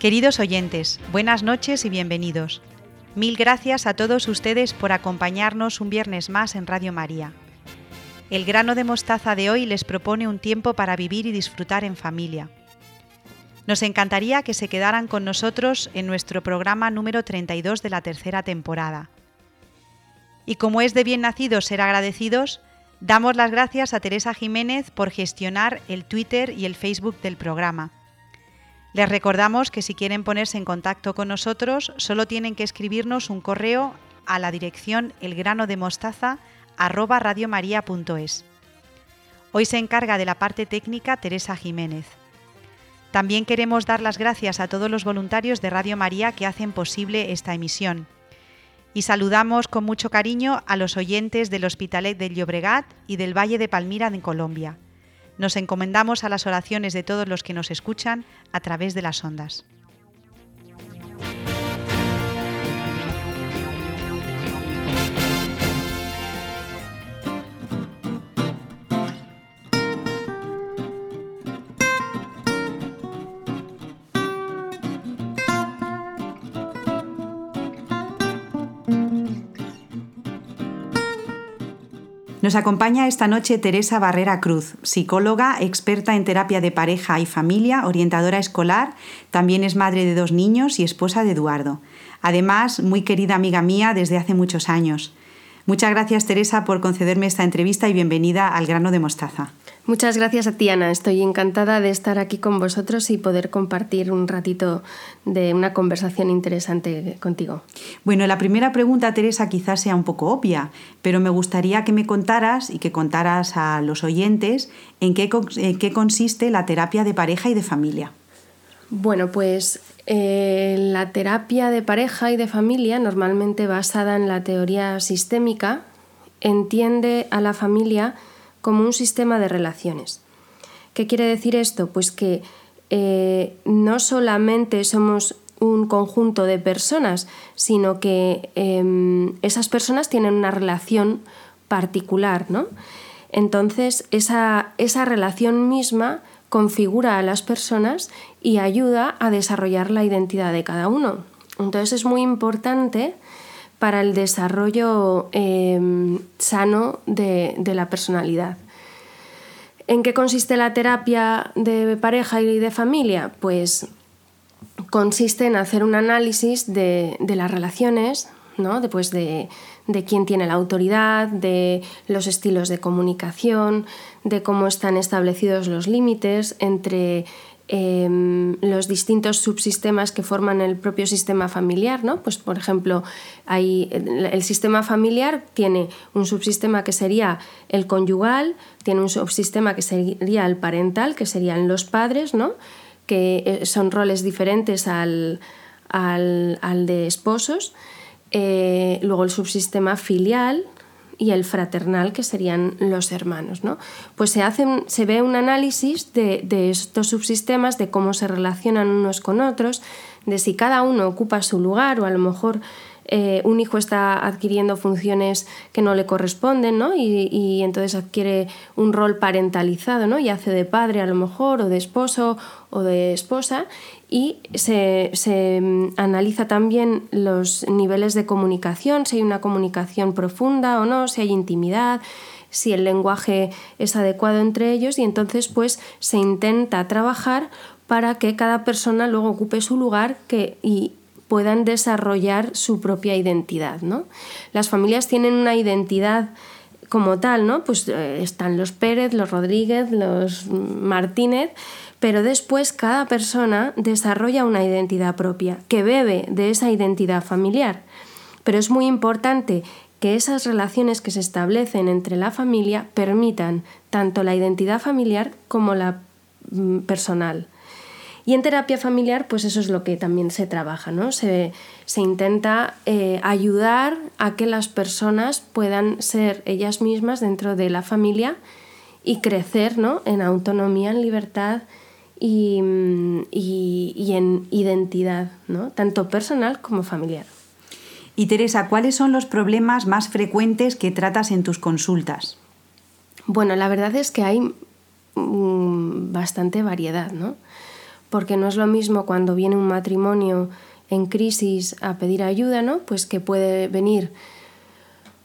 Queridos oyentes, buenas noches y bienvenidos. Mil gracias a todos ustedes por acompañarnos un viernes más en Radio María. El grano de mostaza de hoy les propone un tiempo para vivir y disfrutar en familia. Nos encantaría que se quedaran con nosotros en nuestro programa número 32 de la tercera temporada. Y como es de bien nacidos ser agradecidos, damos las gracias a Teresa Jiménez por gestionar el Twitter y el Facebook del programa les recordamos que si quieren ponerse en contacto con nosotros, solo tienen que escribirnos un correo a la dirección elgranodemostaza@radiomaria.es. Hoy se encarga de la parte técnica Teresa Jiménez. También queremos dar las gracias a todos los voluntarios de Radio María que hacen posible esta emisión. Y saludamos con mucho cariño a los oyentes del Hospitalet del Llobregat y del Valle de Palmira en Colombia. Nos encomendamos a las oraciones de todos los que nos escuchan a través de las ondas. Nos acompaña esta noche Teresa Barrera Cruz, psicóloga, experta en terapia de pareja y familia, orientadora escolar, también es madre de dos niños y esposa de Eduardo. Además, muy querida amiga mía desde hace muchos años. Muchas gracias Teresa por concederme esta entrevista y bienvenida al grano de mostaza. Muchas gracias a ti, Ana. Estoy encantada de estar aquí con vosotros y poder compartir un ratito de una conversación interesante contigo. Bueno, la primera pregunta, Teresa, quizás sea un poco obvia, pero me gustaría que me contaras y que contaras a los oyentes en qué, consiste la terapia de pareja y de familia. Bueno, pues eh, la terapia de pareja y de familia, normalmente basada en la teoría sistémica, entiende a la familia como un sistema de relaciones. ¿Qué quiere decir esto? Pues que eh, no solamente somos un conjunto de personas, sino que em, esas personas tienen una relación particular, ¿no? Entonces, esa, esa relación misma configura a las personas y ayuda a desarrollar la identidad de cada uno. Entonces es muy importante para el desarrollo em, sano de, la personalidad. ¿En qué consiste la terapia de pareja y de familia? Pues consiste en hacer un análisis de, las relaciones, ¿no? Después de, de quién tiene la autoridad, de los estilos de comunicación, de cómo están establecidos los límites entre Em, los distintos subsistemas que forman el propio sistema familiar, ¿no? Pues por ejemplo, el sistema familiar tiene un subsistema que sería el conyugal, tiene un subsistema que sería el parental, que serían los padres, ¿no? que eh, son roles diferentes al, de esposos. Eh, luego el subsistema filial, y el fraternal, que serían los hermanos. ¿no? Pues se, se ve un análisis de, de estos subsistemas, de cómo se relacionan unos con otros, de si cada uno ocupa su lugar o a lo mejor eh, un hijo está adquiriendo funciones que no le corresponden, ¿no? Y, entonces adquiere un rol parentalizado, ¿no? Y hace de padre a lo mejor, o de esposo, o de esposa, y se, se mm, analiza también los niveles de comunicación, si hay una comunicación profunda o no, si hay intimidad, si el lenguaje es adecuado entre ellos y entonces pues se intenta trabajar para que cada persona luego ocupe su lugar que, y, puedan desarrollar su propia identidad. ¿no? Las familias tienen una identidad como tal, ¿no? Pues eh, están los Pérez, los Rodríguez, los Martínez, pero después cada persona desarrolla una identidad propia que bebe de esa identidad familiar. Pero es muy importante que esas relaciones que se establecen entre la familia permitan tanto la identidad familiar como la mm, personal. Y en terapia familiar, pues eso es lo que también se trabaja, ¿no? Se, intenta eh, ayudar a que las personas puedan ser ellas mismas dentro de la familia y crecer ¿no? en autonomía, en libertad y, en identidad, ¿no? tanto personal como familiar. Y Teresa, ¿cuáles son los problemas más frecuentes que tratas en tus consultas? Bueno, la verdad es que hay mm, bastante variedad, ¿no? Porque no es lo mismo cuando viene un matrimonio en crisis a pedir ayuda, ¿no? Pues que puede venir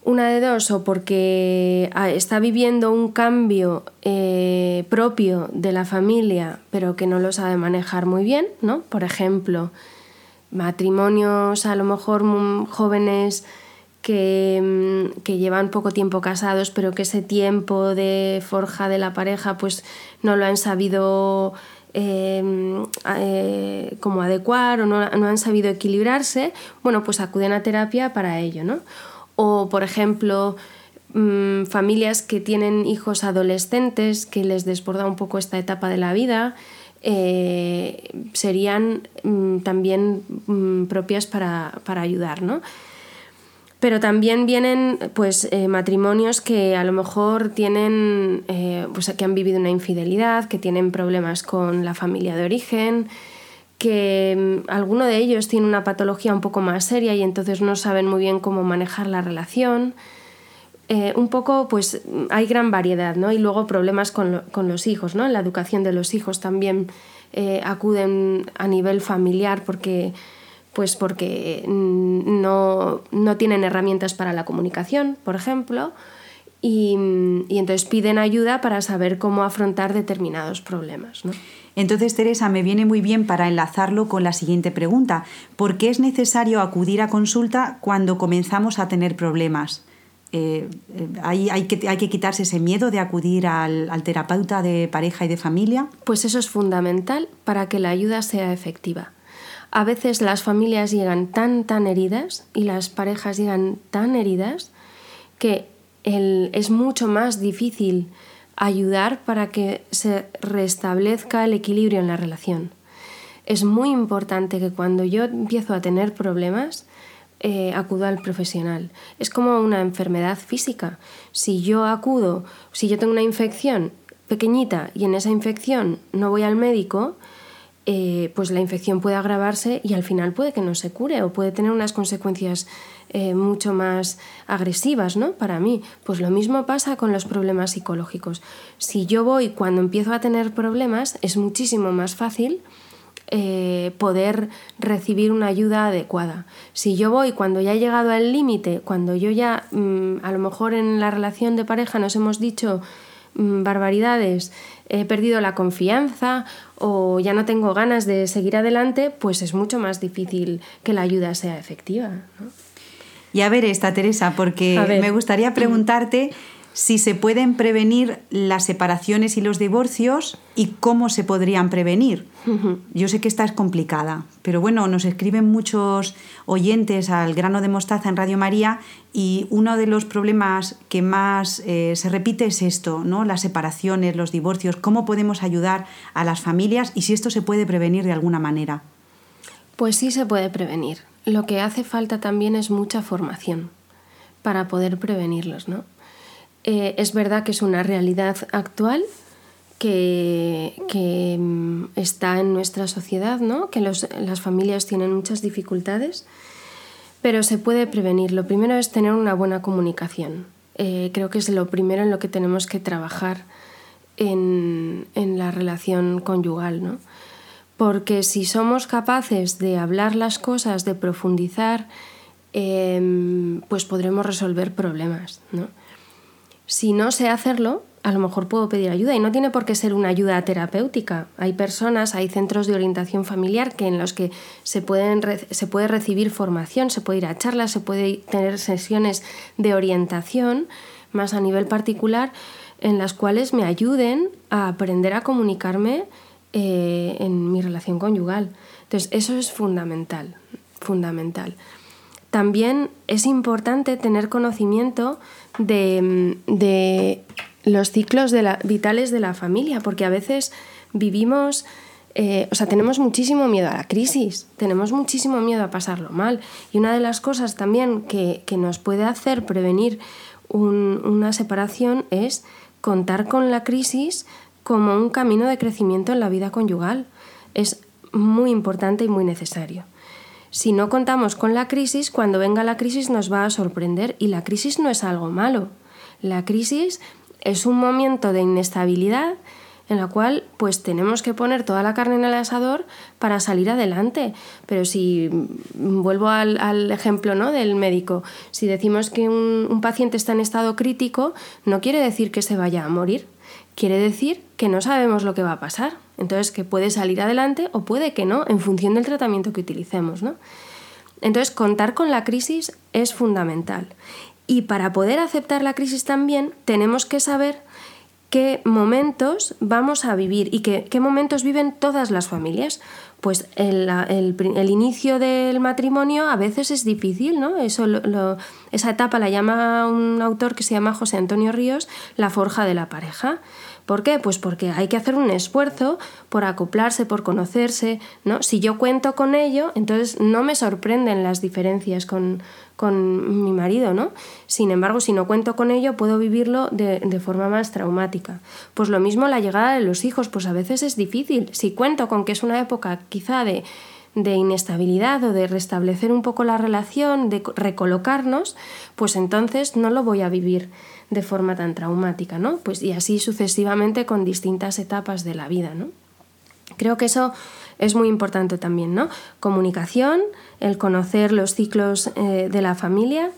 una de dos, o porque ah, está viviendo un cambio eh, propio de la familia, pero que no lo sabe manejar muy bien, ¿no? Por ejemplo, matrimonios a lo mejor jóvenes que, mm, que, llevan poco tiempo casados, pero que ese tiempo de forja de la pareja pues no lo han sabido em, eh, como adecuar o no, no, han sabido equilibrarse, bueno, pues acuden a terapia para ello, ¿no? O, por ejemplo, mm, familias que tienen hijos adolescentes que les desborda un poco esta etapa de la vida, eh, serían mm, también mm, propias para, ayudar, ¿no? Pero también vienen pues, eh, matrimonios que a lo mejor tienen, eh, pues, que han vivido una infidelidad, que tienen problemas con la familia de origen, que mm, alguno de ellos tiene una patología un poco más seria y entonces no saben muy bien cómo manejar la relación. Eh, un poco, pues hay gran variedad, ¿no? Y luego problemas con, los hijos, ¿no? En la educación de los hijos también eh, acuden a nivel familiar porque, pues porque mm, no, no tienen herramientas para la comunicación, por ejemplo, y, y, entonces piden ayuda para saber cómo afrontar determinados problemas, ¿no? Entonces, Teresa, me viene muy bien para enlazarlo con la siguiente pregunta. ¿Por qué es necesario acudir a consulta cuando comenzamos a tener problemas? Eh, eh, ¿hay, que, hay, que, quitarse ese miedo de acudir al, al terapeuta de pareja y de familia? Pues eso es fundamental para que la ayuda sea efectiva. A veces las familias llegan tan, tan heridas y las parejas llegan tan heridas que es mucho más difícil ayudar para que se restablezca el equilibrio en la relación. Es muy importante que cuando yo empiezo a tener problemas, eh, acudo al profesional. Es como una enfermedad física. Si yo acudo, si yo tengo una infección pequeñita y en esa infección no voy al médico, eh, pues la infección puede agravarse y al final puede que no se cure o puede tener unas consecuencias eh, mucho más agresivas, ¿no? Para mí. Pues lo mismo pasa con los problemas psicológicos. Si yo voy cuando empiezo a tener problemas, es muchísimo más fácil eh, poder recibir una ayuda adecuada. Si yo voy cuando ya he llegado al límite, cuando yo ya mm, a lo mejor en la relación de pareja nos hemos dicho mm, barbaridades, he perdido la confianza o ya no tengo ganas de seguir adelante, pues es mucho más difícil que la ayuda sea efectiva. Y a ver esta, Teresa, porque me gustaría preguntarte si se pueden prevenir las separaciones y los divorcios y cómo se podrían prevenir. Yo sé que esta es complicada, pero bueno, nos escriben muchos oyentes al grano de mostaza en Radio María y uno de los problemas que más eh, se repite es esto, ¿no? Las separaciones, los divorcios, cómo podemos ayudar a las familias y si esto se puede prevenir de alguna manera. Pues sí se puede prevenir. Lo que hace falta también es mucha formación para poder prevenirlos, ¿no? Eh, es verdad que es una realidad actual que, mm, está en nuestra sociedad, ¿no? que las familias tienen muchas dificultades, pero se puede prevenir. Lo primero es tener una buena comunicación. Eh, creo que es lo primero en lo que tenemos que trabajar en, la relación conyugal. ¿no? porque si somos capaces de hablar las cosas, de profundizar, em, pues podremos resolver problemas. ¿no? Si no sé hacerlo, a lo mejor puedo pedir ayuda y no tiene por qué ser una ayuda terapéutica. Hay personas, hay centros de orientación familiar que en los que se, pueden, se puede recibir formación, se puede ir a charlas, se puede tener sesiones de orientación más a nivel particular en las cuales me ayuden a aprender a comunicarme eh, en mi relación conyugal. Entonces, eso es fundamental, fundamental. También es importante tener conocimiento de, los ciclos vitales de la familia, porque a veces vivimos, eh, o sea, tenemos muchísimo miedo a la crisis, tenemos muchísimo miedo a pasarlo mal. Y una de las cosas también que, nos puede hacer prevenir una separación es contar con la crisis como un camino de crecimiento en la vida conyugal. Es muy importante y muy necesario. Si no contamos con la crisis, cuando venga la crisis nos va a sorprender y la crisis no es algo malo. La crisis es un momento de inestabilidad en la cual pues tenemos que poner toda la carne en el asador para salir adelante. Pero si mm, vuelvo al, ejemplo ¿no? del médico, si decimos que un, un paciente está en estado crítico, no quiere decir que se vaya a morir, quiere decir que no sabemos lo que va a pasar. Entonces, que puede salir adelante o puede que no, en función del tratamiento que utilicemos. ¿no? Entonces, contar con la crisis es fundamental. Y para poder aceptar la crisis también, tenemos que saber qué momentos vamos a vivir y qué, momentos viven todas las familias. Pues el, inicio del matrimonio a veces es difícil, ¿no? Eso esa etapa la llama un autor que se llama José Antonio Ríos la forja de la pareja. ¿Por qué? Pues porque hay que hacer un esfuerzo por acoplarse, por conocerse, ¿no? Si yo cuento con ello, entonces no me sorprenden las diferencias con, mi marido, ¿no? Sin embargo, si no cuento con ello, puedo vivirlo de, de, forma más traumática. Pues lo mismo la llegada de los hijos, pues a veces es difícil. Si cuento con que es una época quizá de, de inestabilidad o de restablecer un poco la relación, de recolocarnos, pues entonces no lo voy a vivir de forma tan traumática, ¿no? Pues y así sucesivamente con distintas etapas de la vida, ¿no? Creo que eso es muy importante también, ¿no? Comunicación, el conocer los ciclos eh, de la familia,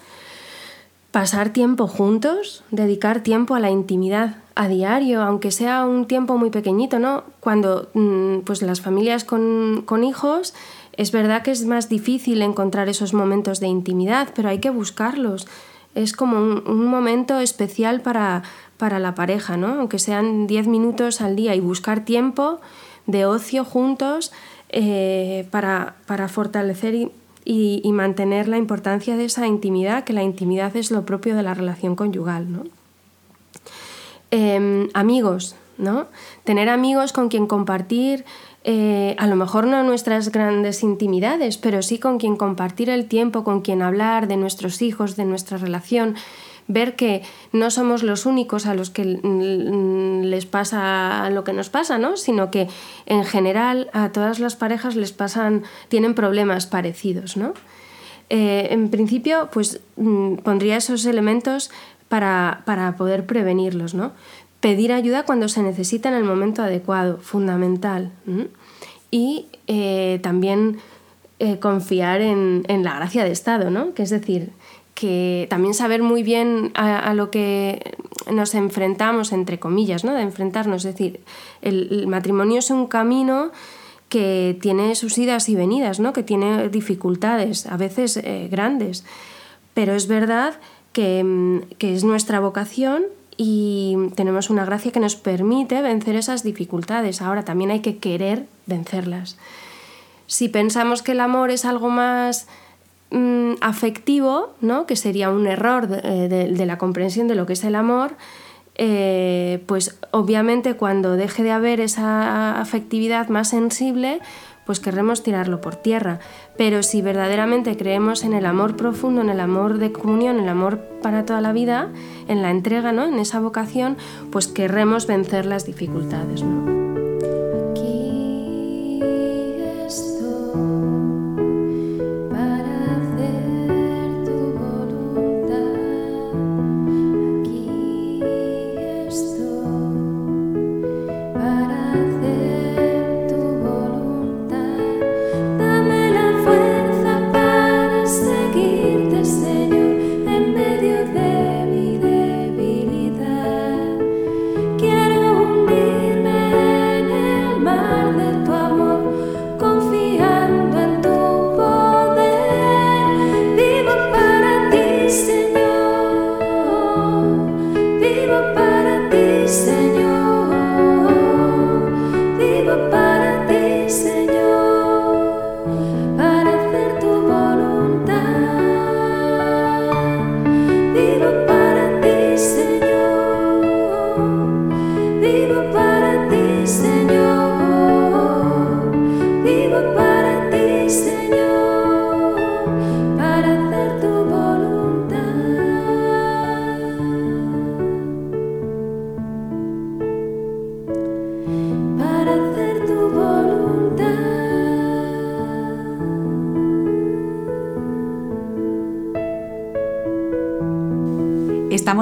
pasar tiempo juntos, dedicar tiempo a la intimidad a diario, aunque sea un tiempo muy pequeñito, ¿no? Cuando mm, pues las familias con, con hijos es verdad que es más difícil encontrar esos momentos de intimidad, pero hay que buscarlos es como un, momento especial para, la pareja, ¿no? aunque sean 10 minutos al día y buscar tiempo de ocio juntos eh, para, fortalecer y, mantener la importancia de esa intimidad, que la intimidad es lo propio de la relación conyugal. ¿no? Em, amigos, ¿no? tener amigos con quien compartir eh, a lo mejor no nuestras grandes intimidades, pero sí con quien compartir el tiempo, con quien hablar de nuestros hijos, de nuestra relación, ver que no somos los únicos a los que les pasa lo que nos pasa, ¿no? sino que en general a todas las parejas les pasan, tienen problemas parecidos. ¿no? Eh, en principio, pues mm, pondría esos elementos para, para poder prevenirlos. ¿no? Pedir ayuda cuando se necesita en el momento adecuado, fundamental. Y eh, también eh, confiar en, la gracia de Estado, ¿no? Que es decir, que también saber muy bien a, lo que nos enfrentamos, entre comillas, ¿no? De enfrentarnos. Es decir, el, matrimonio es un camino que tiene sus idas y venidas, ¿no? Que tiene dificultades, a veces eh, grandes. Pero es verdad que, mm, que es nuestra vocación y tenemos una gracia que nos permite vencer esas dificultades. Ahora también hay que querer vencerlas. Si pensamos que el amor es algo más mm, afectivo, ¿no? que sería un error de, de, la comprensión de lo que es el amor, eh, pues obviamente cuando deje de haber esa afectividad más sensible, pues querremos tirarlo por tierra. Pero si verdaderamente creemos en el amor profundo, en el amor de comunión, el amor para toda la vida, en la entrega, ¿no? en esa vocación, pues querremos vencer las dificultades. para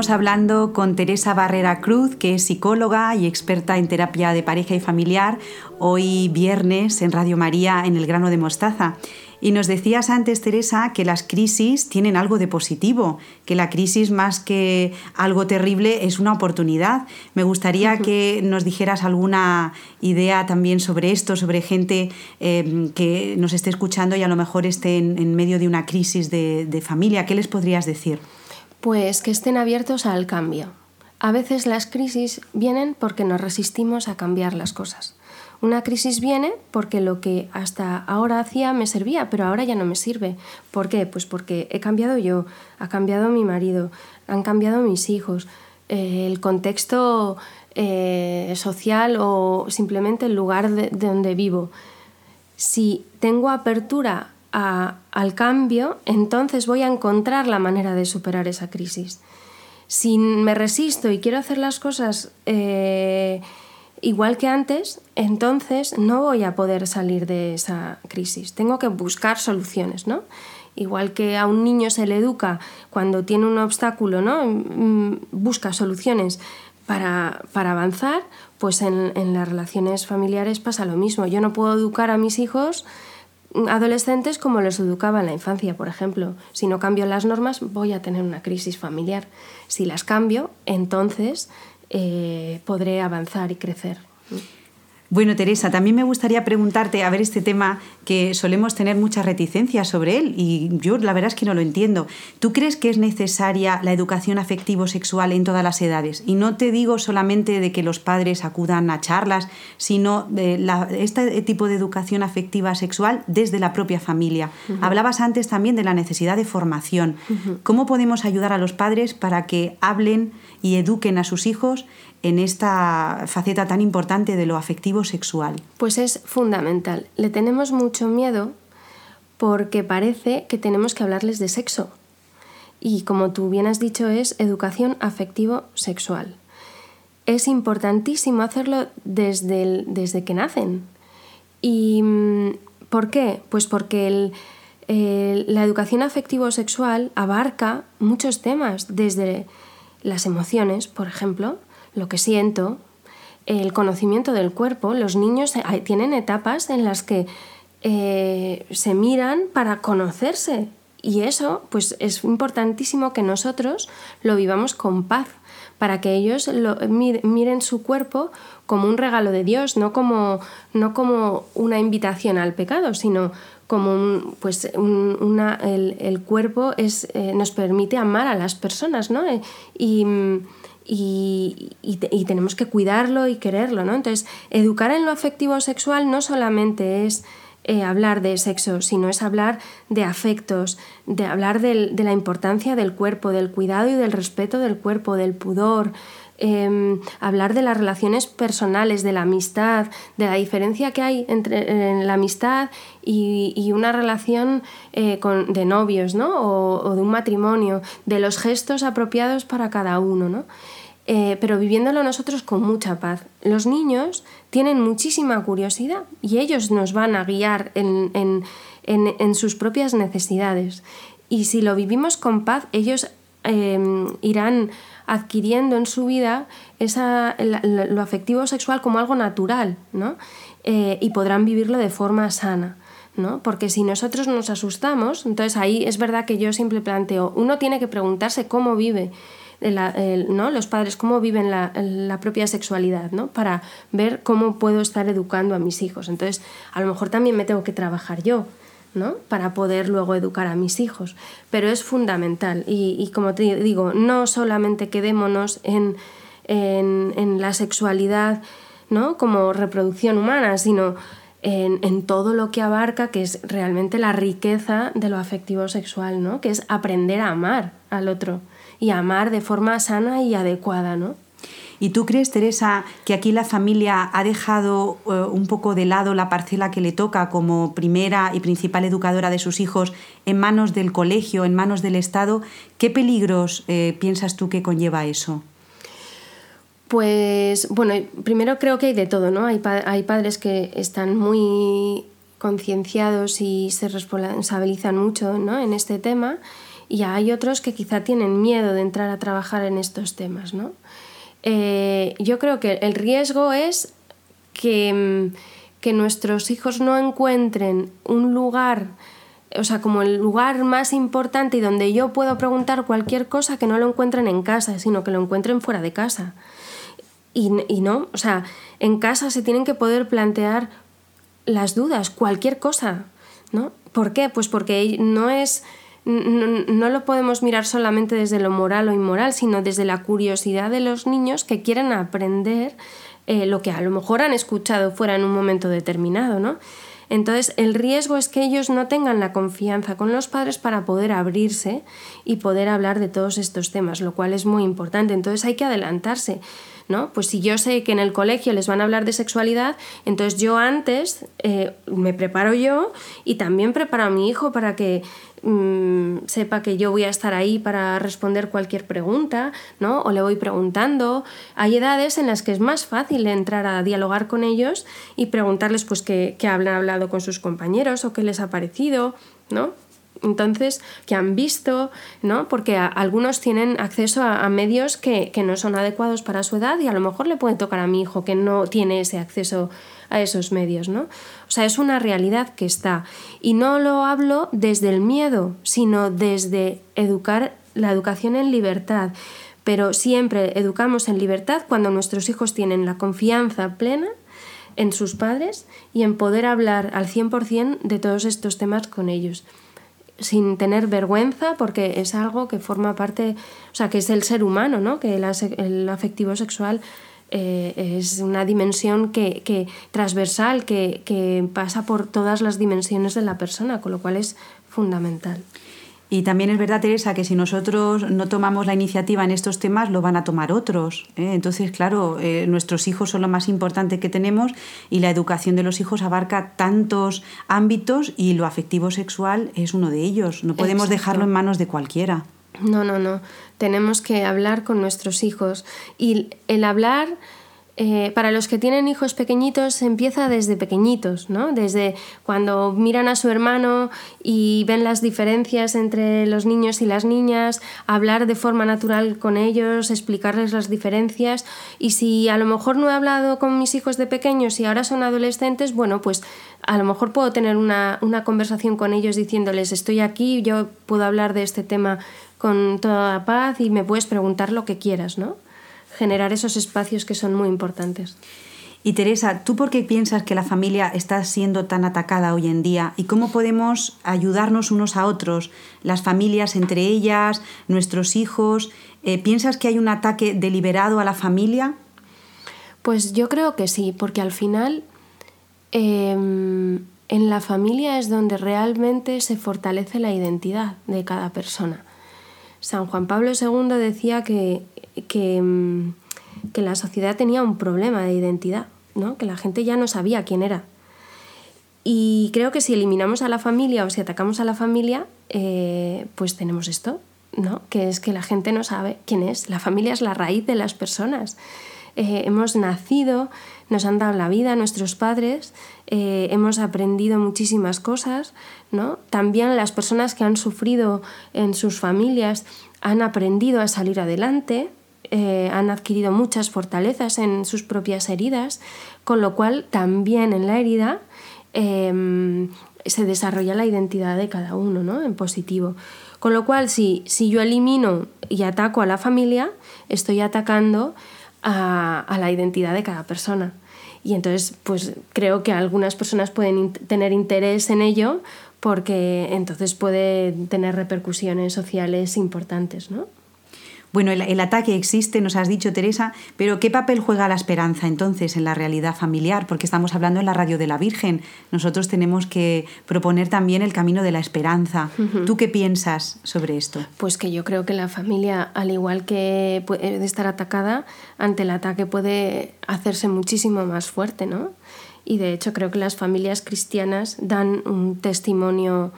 Estamos hablando con Teresa Barrera Cruz, que es psicóloga y experta en terapia de pareja y familiar, hoy viernes en Radio María en el grano de mostaza. Y nos decías antes, Teresa, que las crisis tienen algo de positivo, que la crisis más que algo terrible es una oportunidad. Me gustaría que nos dijeras alguna idea también sobre esto, sobre gente em, que nos esté escuchando y a lo mejor esté en, medio de una crisis de, de familia. ¿Qué les podrías decir? Pues que estén abiertos al cambio. A veces las crisis vienen porque nos resistimos a cambiar las cosas. Una crisis viene porque lo que hasta ahora hacía me servía, pero ahora ya no me sirve. ¿Por qué? Pues porque he cambiado yo, ha cambiado mi marido, han cambiado mis hijos, eh, el contexto eh, social o simplemente el lugar de, donde vivo. Si tengo apertura al cambio, entonces voy a encontrar la manera de superar esa crisis. Si me resisto y quiero hacer las cosas eh, igual que antes, entonces no voy a poder salir de esa crisis. Tengo que buscar soluciones, ¿no? Igual que a un niño se le educa cuando tiene un obstáculo, ¿no? Mm, busca soluciones para, avanzar, pues en, en, las relaciones familiares pasa lo mismo. Yo no puedo educar a mis hijos adolescentes como los educaba en la infancia, por ejemplo. Si no cambio las normas, voy a tener una crisis familiar. Si las cambio, entonces eh, podré avanzar y crecer. Bueno, Teresa, también me gustaría preguntarte, a ver, este tema que solemos tener muchas reticencias sobre él y yo la verdad es que no lo entiendo. ¿Tú crees que es necesaria la educación afectivo-sexual en todas las edades? Y no te digo solamente de que los padres acudan a charlas, sino de este tipo de educación afectiva sexual desde la propia familia. Hablabas antes también de la necesidad de formación. ¿Cómo podemos ayudar a los padres para que hablen y eduquen a sus hijos en esta faceta tan importante de lo afectivo sexual? Pues es fundamental. Le tenemos mucho miedo porque parece que tenemos que hablarles de sexo. Y como tú bien has dicho, es educación afectivo-sexual. Es importantísimo hacerlo desde, desde que nacen. ¿Y mm, por qué? Pues porque la educación afectivo-sexual abarca muchos temas, desde las emociones, por ejemplo, lo que siento, el conocimiento del cuerpo. Los niños tienen etapas en las que eh, se miran para conocerse y eso pues es importantísimo que nosotros lo vivamos con paz para que ellos miren su cuerpo como un regalo de Dios, no como, no como una invitación al pecado, sino como pues una, el, cuerpo es, eh, nos permite amar a las personas, ¿no? Y, y, tenemos que cuidarlo y quererlo, ¿no? Entonces, educar en lo afectivo sexual no solamente es eh, hablar de sexo, sino es hablar de afectos, de hablar de la importancia del cuerpo, del cuidado y del respeto del cuerpo, del pudor, Em, hablar de las relaciones personales, de la amistad, de la diferencia que hay entre la amistad y, una relación eh, de novios ¿no? o, de un matrimonio, de los gestos apropiados para cada uno. ¿no? Eh, pero viviéndolo nosotros con mucha paz. Los niños tienen muchísima curiosidad y ellos nos van a guiar en, en sus propias necesidades. Y si lo vivimos con paz, ellos em, irán adquiriendo en su vida esa, lo afectivo sexual como algo natural, ¿no? Eh, y podrán vivirlo de forma sana. ¿no? Porque si nosotros nos asustamos, entonces ahí es verdad que yo siempre planteo, uno tiene que preguntarse cómo vive ¿no? los padres, cómo viven la, la, propia sexualidad, ¿no? para ver cómo puedo estar educando a mis hijos. Entonces, a lo mejor también me tengo que trabajar yo. ¿No? para poder luego educar a mis hijos. Pero es fundamental y, como te digo, no solamente quedémonos en, en, la sexualidad ¿no? como reproducción humana, sino en, en, todo lo que abarca, que es realmente la riqueza de lo afectivo sexual, ¿no? que es aprender a amar al otro y amar de forma sana y adecuada. ¿no? ¿Y tú crees, Teresa, que aquí la familia ha dejado eh, un poco de lado la parcela que le toca como primera y principal educadora de sus hijos en manos del colegio, en manos del Estado? ¿Qué peligros eh, piensas tú que conlleva eso? Pues bueno, primero creo que hay de todo, ¿no? Hay, hay padres que están muy concienciados y se responsabilizan mucho ¿no? en este tema y hay otros que quizá tienen miedo de entrar a trabajar en estos temas. ¿no? Eh, yo creo que el riesgo es que, mm, que nuestros hijos no encuentren un lugar o sea, como el lugar más importante y donde yo puedo preguntar cualquier cosa que no lo encuentren en casa, sino que lo encuentren fuera de casa. Y, y, no, o sea, en casa se tienen que poder plantear las dudas, cualquier cosa, ¿no? ¿Por qué? Pues porque no es no, lo podemos mirar solamente desde lo moral o inmoral, sino desde la curiosidad de los niños que quieren aprender eh, lo que a lo mejor han escuchado fuera en un momento determinado, ¿no? Entonces, el riesgo es que ellos no tengan la confianza con los padres para poder abrirse y poder hablar de todos estos temas, lo cual es muy importante. Entonces, hay que adelantarse. ¿No? Pues si yo sé que en el colegio les van a hablar de sexualidad, entonces yo antes eh, me preparo yo y también preparo a mi hijo para que mm, sepa que yo voy a estar ahí para responder cualquier pregunta, ¿no? O le voy preguntando. Hay edades en las que es más fácil entrar a dialogar con ellos y preguntarles pues qué, qué han hablado con sus compañeros o qué les ha parecido, ¿no? Entonces que han visto, ¿no? Porque algunos tienen acceso a, medios que, no son adecuados para su edad y a lo mejor le puede tocar a mi hijo que no tiene ese acceso a esos medios, ¿no? O sea, es una realidad que está. Y no lo hablo desde el miedo, sino desde educar la educación en libertad. Pero siempre educamos en libertad cuando nuestros hijos tienen la confianza plena en sus padres y en poder hablar al 100% de todos estos temas con ellos sin tener vergüenza porque es algo que forma parte, o sea, que es el ser humano, ¿no? Que el, afectivo sexual eh, es una dimensión que, que transversal, que, que pasa por todas las dimensiones de la persona, con lo cual es fundamental. Y también es verdad, Teresa, que si nosotros no tomamos la iniciativa en estos temas, lo van a tomar otros. ¿eh? Entonces, claro, eh, nuestros hijos son lo más importante que tenemos y la educación de los hijos abarca tantos ámbitos y lo afectivo sexual es uno de ellos. No podemos dejarlo en manos de cualquiera. No, no, no. Tenemos que hablar con nuestros hijos. Y el hablar eh, para los que tienen hijos pequeñitos empieza desde pequeñitos, ¿no? Desde cuando miran a su hermano y ven las diferencias entre los niños y las niñas, hablar de forma natural con ellos, explicarles las diferencias. Y si a lo mejor no he hablado con mis hijos de pequeños y ahora son adolescentes, bueno, pues a lo mejor puedo tener una, una conversación con ellos diciéndoles estoy aquí, yo puedo hablar de este tema con toda paz y me puedes preguntar lo que quieras, ¿no? Generar esos espacios que son muy importantes. Y Teresa, ¿tú por qué piensas que la familia está siendo tan atacada hoy en día? ¿Y cómo podemos ayudarnos unos a otros, las familias entre ellas, nuestros hijos? Eh, ¿Piensas que hay un ataque deliberado a la familia? Pues yo creo que sí, porque al final em, en la familia es donde realmente se fortalece la identidad de cada persona. San Juan Pablo II decía que Mm, que, la sociedad tenía un problema de identidad, ¿no? que la gente ya no sabía quién era. Y creo que si eliminamos a la familia o si atacamos a la familia, eh, pues tenemos esto, ¿no? que es que la gente no sabe quién es. La familia es la raíz de las personas. Eh, hemos nacido, nos han dado la vida nuestros padres, eh, hemos aprendido muchísimas cosas, ¿no? También las personas que han sufrido en sus familias han aprendido a salir adelante, eh, han adquirido muchas fortalezas en sus propias heridas, con lo cual también en la herida em, se desarrolla la identidad de cada uno, ¿no? En positivo. Con lo cual, si, si yo elimino y ataco a la familia, estoy atacando a, la identidad de cada persona. Y entonces, pues creo que algunas personas pueden tener interés en ello porque entonces puede tener repercusiones sociales importantes, ¿no? Bueno, el, ataque existe, nos has dicho Teresa, pero ¿qué papel juega la esperanza entonces en la realidad familiar? Porque estamos hablando en la radio de la Virgen. Nosotros tenemos que proponer también el camino de la esperanza. ¿Tú qué piensas sobre esto? Pues que yo creo que la familia, al igual que puede estar atacada, ante el ataque puede hacerse muchísimo más fuerte, ¿no? Y de hecho creo que las familias cristianas dan un testimonio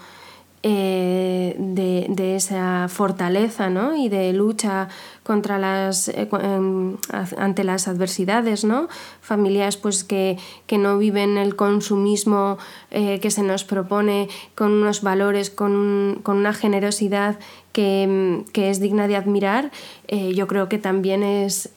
eh, de, esa fortaleza ¿no? y de lucha contra las, eh, em, ante las adversidades, ¿no? familias pues, que, que no viven el consumismo eh, que se nos propone con unos valores, con, con, una generosidad que, es digna de admirar, eh, yo creo que también es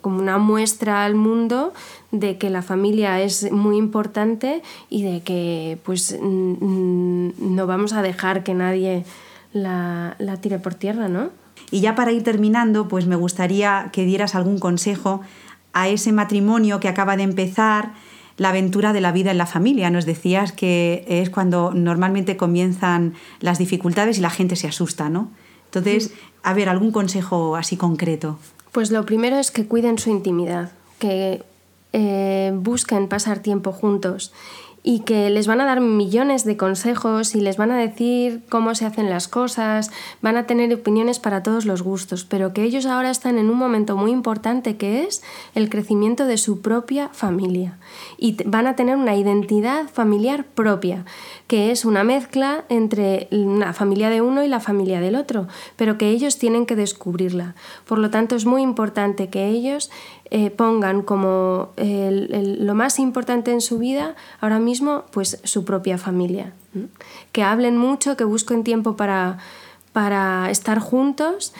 como una muestra al mundo de que la familia es muy importante y de que pues no vamos a dejar que nadie la, la tire por tierra, ¿no? Y ya para ir terminando, pues me gustaría que dieras algún consejo a ese matrimonio que acaba de empezar la aventura de la vida en la familia. Nos decías que es cuando normalmente comienzan las dificultades y la gente se asusta, ¿no? Entonces, a ver, algún consejo así concreto. Pues lo primero es que cuiden su intimidad, que eh, busquen pasar tiempo juntos y que les van a dar millones de consejos y les van a decir cómo se hacen las cosas, van a tener opiniones para todos los gustos, pero que ellos ahora están en un momento muy importante que es el crecimiento de su propia familia y van a tener una identidad familiar propia, que es una mezcla entre la familia de uno y la familia del otro, pero que ellos tienen que descubrirla. Por lo tanto, es muy importante que ellos eh, pongan como lo más importante en su vida ahora mismo pues su propia familia. Que hablen mucho, que busquen tiempo para, para estar juntos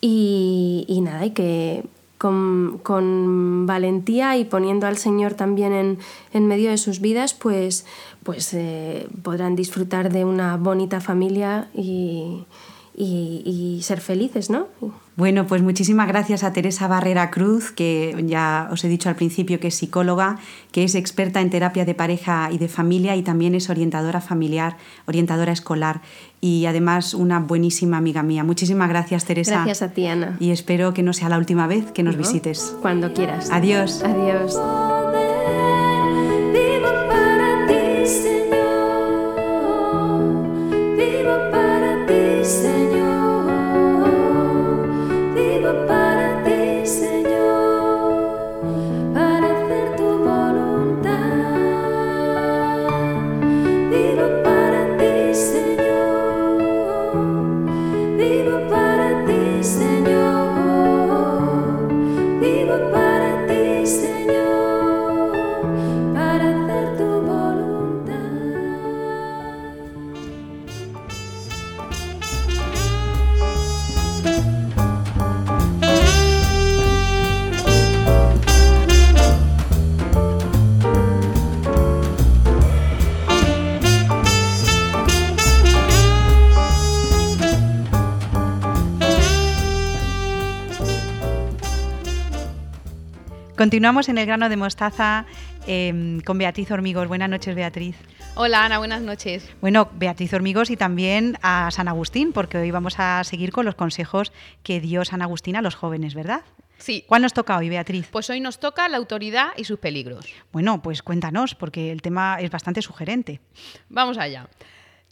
y, y nada, y que con, con, valentía y poniendo al Señor también en, en medio de sus vidas, pues, pues eh, podrán disfrutar de una bonita familia y, y, ser felices, ¿no? Bueno, pues muchísimas gracias a Teresa Barrera Cruz, que ya os he dicho al principio que es psicóloga, que es experta en terapia de pareja y de familia y también es orientadora familiar, orientadora escolar y además una buenísima amiga mía. Muchísimas gracias, Teresa. Gracias a ti, Ana. Y espero que no sea la última vez que nos visites. Cuando quieras. Adiós. Adiós. Continuamos en el grano de mostaza em, con Beatriz Hormigos. Buenas noches, Beatriz. Hola, Ana, buenas noches. Bueno, Beatriz Hormigos y también a San Agustín, porque hoy vamos a seguir con los consejos que dio San Agustín a los jóvenes, ¿verdad? Sí. ¿Cuál nos toca hoy, Beatriz? Pues hoy nos toca la autoridad y sus peligros. Bueno, pues cuéntanos, porque el tema es bastante sugerente. Vamos allá.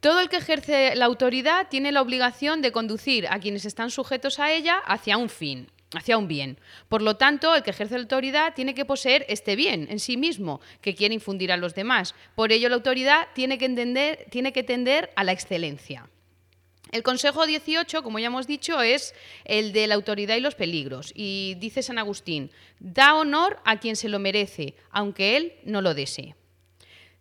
Todo el que ejerce la autoridad tiene la obligación de conducir a quienes están sujetos a ella hacia un fin, hacia un bien. Por lo tanto, el que ejerce la autoridad tiene que poseer este bien en sí mismo que quiere infundir a los demás. Por ello, la autoridad tiene que, entender, tiene que tender a la excelencia. El consejo 18, como ya hemos dicho, es el de la autoridad y los peligros. Y dice San Agustín, da honor a quien se lo merece, aunque él no lo desee.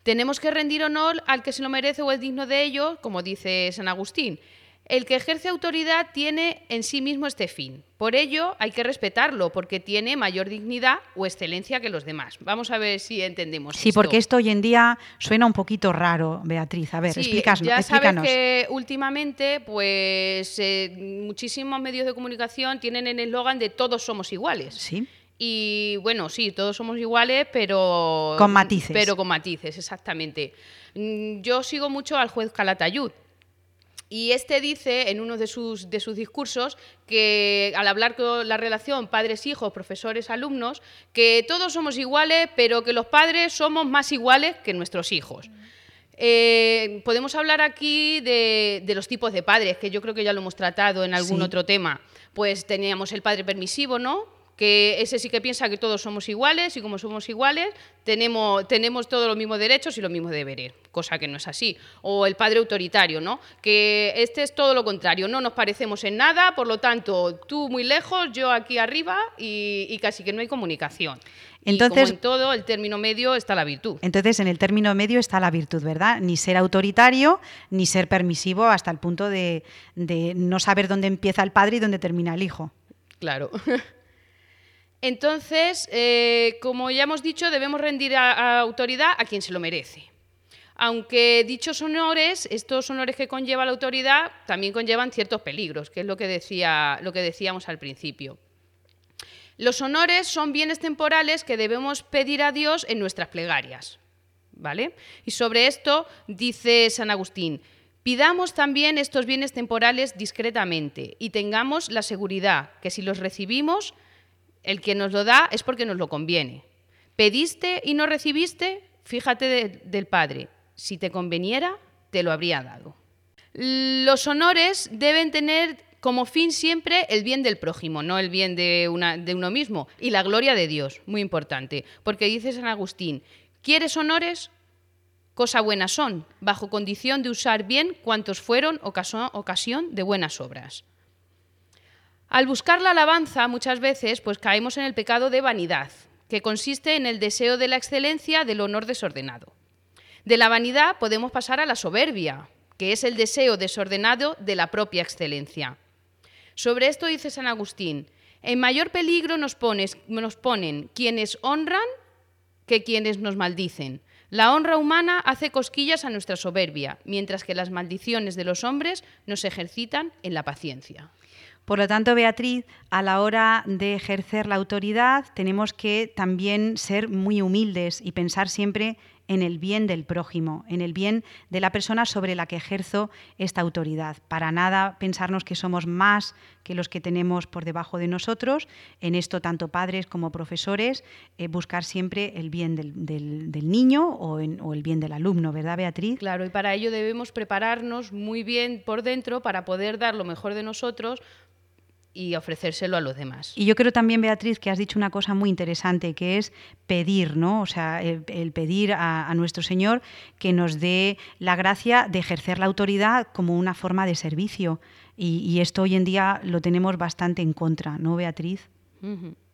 Tenemos que rendir honor al que se lo merece o es digno de ello, como dice San Agustín. El que ejerce autoridad tiene en sí mismo este fin. Por ello hay que respetarlo porque tiene mayor dignidad o excelencia que los demás. Vamos a ver si entendemos. Sí, porque esto hoy en día suena un poquito raro, Beatriz. A ver, sí, explícanos. Ya sabes que últimamente, pues eh, muchísimos medios de comunicación tienen el eslogan de todos somos iguales. Sí. Y bueno, sí, todos somos iguales, pero. Con matices. Pero con matices, exactamente. Mm, yo sigo mucho al juez Calatayud y este dice en uno de sus, de sus discursos que al hablar con la relación padres-hijos, profesores-alumnos, que todos somos iguales, pero que los padres somos más iguales que nuestros hijos. Eh, podemos hablar aquí de, los tipos de padres, que yo creo que ya lo hemos tratado en algún otro tema. Pues teníamos el padre permisivo, ¿no? Que ese sí que piensa que todos somos iguales y como somos iguales tenemos, tenemos todos los mismos derechos y los mismos deberes, cosa que no es así. O el padre autoritario, ¿no? Que este es todo lo contrario, no nos parecemos en nada, por lo tanto, tú muy lejos, yo aquí arriba y, casi que no hay comunicación. Entonces, en todo, el término medio está la virtud. Entonces, en el término medio está la virtud, ¿verdad? Ni ser autoritario, ni ser permisivo hasta el punto de, de no saber dónde empieza el padre y dónde termina el hijo. Claro. Entonces, eh, como ya hemos dicho, debemos rendir a, autoridad a quien se lo merece. Aunque dichos honores, estos honores que conlleva la autoridad, también conllevan ciertos peligros, que es lo que, decía, lo que decíamos al principio. Los honores son bienes temporales que debemos pedir a Dios en nuestras plegarias. ¿Vale? Y sobre esto dice San Agustín, pidamos también estos bienes temporales discretamente y tengamos la seguridad que si los recibimos, el que nos lo da es porque nos lo conviene. Pediste y no recibiste, fíjate del Padre. Si te conveniera, te lo habría dado. Los honores deben tener como fin siempre el bien del prójimo, no el bien de, de uno mismo, y la gloria de Dios, muy importante, porque dice San Agustín, ¿quieres honores? Cosa buena son, bajo condición de usar bien cuantos fueron ocasión de buenas obras. Al buscar la alabanza muchas veces pues caemos en el pecado de vanidad, que consiste en el deseo de la excelencia del honor desordenado. De la vanidad podemos pasar a la soberbia, que es el deseo desordenado de la propia excelencia. Sobre esto dice San Agustín, en mayor peligro nos, nos ponen quienes honran que quienes nos maldicen. La honra humana hace cosquillas a nuestra soberbia, mientras que las maldiciones de los hombres nos ejercitan en la paciencia. Por lo tanto, Beatriz, a la hora de ejercer la autoridad tenemos que también ser muy humildes y pensar siempre en el bien del prójimo, en el bien de la persona sobre la que ejerzo esta autoridad. Para nada pensarnos que somos más que los que tenemos por debajo de nosotros. En esto, tanto padres como profesores, eh, buscar siempre el bien del, niño o, o, el bien del alumno, ¿verdad, Beatriz? Claro, y para ello debemos prepararnos muy bien por dentro para poder dar lo mejor de nosotros y ofrecérselo a los demás. Y yo creo también, Beatriz, que has dicho una cosa muy interesante, que es pedir, ¿no? O sea, el, pedir a, nuestro Señor que nos dé la gracia de ejercer la autoridad como una forma de servicio. Y, esto hoy en día lo tenemos bastante en contra, ¿no, Beatriz?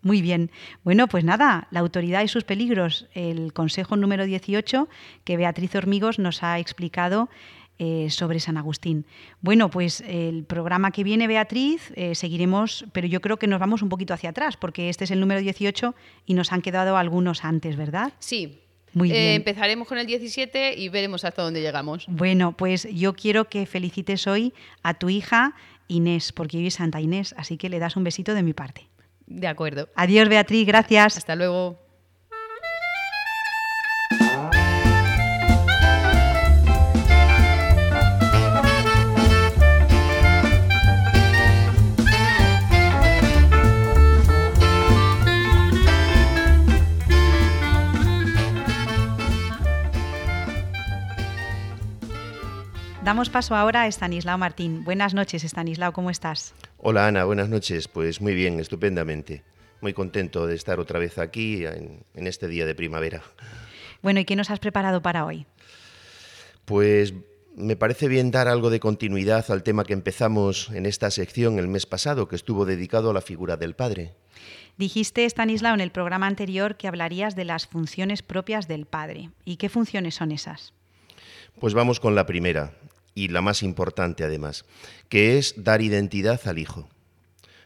Muy bien. Bueno, pues nada, la autoridad y sus peligros, el consejo número 18 que Beatriz Hormigos nos ha explicado eh, sobre San Agustín. Bueno, pues el programa que viene, Beatriz, eh, seguiremos, pero yo creo que nos vamos un poquito hacia atrás, porque este es el número 18 y nos han quedado algunos antes, ¿verdad? Sí. Muy eh, bien. empezaremos con el 17 y veremos hasta dónde llegamos. Bueno, pues yo quiero que felicites hoy a tu hija Inés, porque hoy es Santa Inés, así que le das un besito de mi parte. De acuerdo. Adiós, Beatriz, gracias. Hasta luego. Damos paso ahora a Estanislao Martín. Buenas noches, Estanislao, ¿cómo estás? Hola Ana, buenas noches. Pues muy bien, estupendamente. Muy contento de estar otra vez aquí en, este día de primavera. Bueno, ¿y qué nos has preparado para hoy? Pues me parece bien dar algo de continuidad al tema que empezamos en esta sección el mes pasado, que estuvo dedicado a la figura del padre. Dijiste, Stanislao, en el programa anterior que hablarías de las funciones propias del padre. ¿Y qué funciones son esas? Pues vamos con la primera, y la más importante además, que es dar identidad al hijo.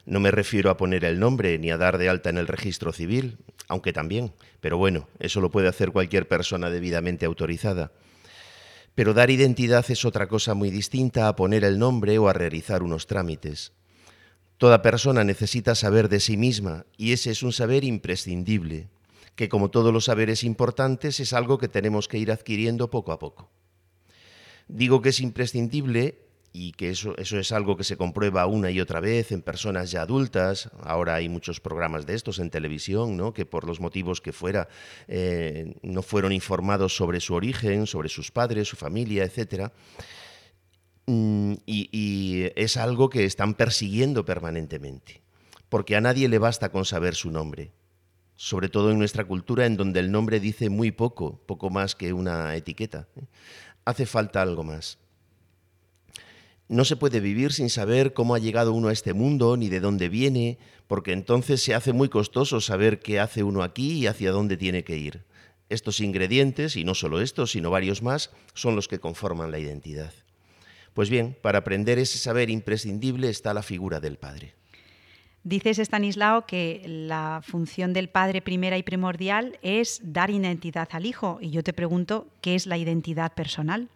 No me refiero a poner el nombre ni a dar de alta en el registro civil, aunque también, pero bueno, eso lo puede hacer cualquier persona debidamente autorizada. Pero dar identidad es otra cosa muy distinta a poner el nombre o a realizar unos trámites. Toda persona necesita saber de sí misma y ese es un saber imprescindible, que como todos los saberes importantes es algo que tenemos que ir adquiriendo poco a poco. Digo que es imprescindible y que eso, eso es algo que se comprueba una y otra vez en personas ya adultas. Ahora hay muchos programas de estos en televisión, ¿no? que por los motivos que fuera eh, no fueron informados sobre su origen, sobre sus padres, su familia, etc. Mm, y, y es algo que están persiguiendo permanentemente. porque a nadie le basta con saber su nombre, sobre todo en nuestra cultura en donde el nombre dice muy poco, poco más que una etiqueta. Hace falta algo más. No se puede vivir sin saber cómo ha llegado uno a este mundo ni de dónde viene, porque entonces se hace muy costoso saber qué hace uno aquí y hacia dónde tiene que ir. Estos ingredientes, y no solo estos, sino varios más, son los que conforman la identidad. Pues bien, para aprender ese saber imprescindible está la figura del padre. Dices, Stanislao, que la función del padre primera y primordial es dar identidad al hijo. Y yo te pregunto, ¿qué es la identidad personal?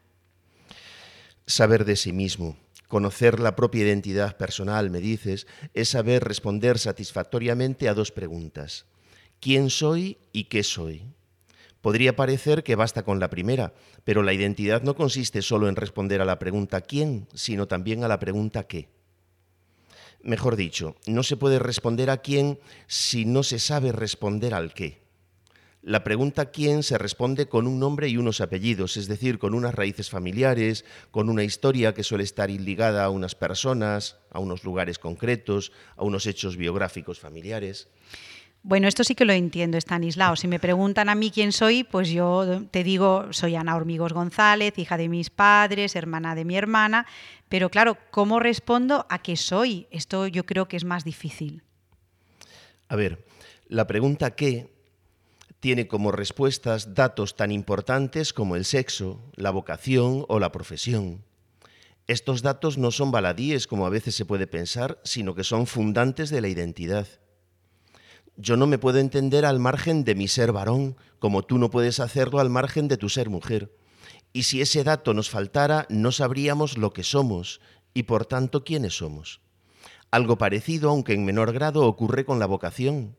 Saber de sí mismo, conocer la propia identidad personal, me dices, es saber responder satisfactoriamente a dos preguntas. ¿Quién soy y qué soy? Podría parecer que basta con la primera, pero la identidad no consiste solo en responder a la pregunta quién, sino también a la pregunta qué. Mejor dicho, no se puede responder a quién si no se sabe responder al qué. La pregunta quién se responde con un nombre y unos apellidos, es decir, con unas raíces familiares, con una historia que suele estar ligada a unas personas, a unos lugares concretos, a unos hechos biográficos familiares. Bueno, esto sí que lo entiendo, Stanislao. Si me preguntan a mí quién soy, pues yo te digo, soy Ana Hormigos González, hija de mis padres, hermana de mi hermana, pero claro, ¿cómo respondo a qué soy? Esto yo creo que es más difícil. A ver, la pregunta qué tiene como respuestas datos tan importantes como el sexo, la vocación o la profesión. Estos datos no son baladíes como a veces se puede pensar, sino que son fundantes de la identidad. Yo no me puedo entender al margen de mi ser varón, como tú no puedes hacerlo al margen de tu ser mujer. Y si ese dato nos faltara, no sabríamos lo que somos y por tanto quiénes somos. Algo parecido, aunque en menor grado, ocurre con la vocación.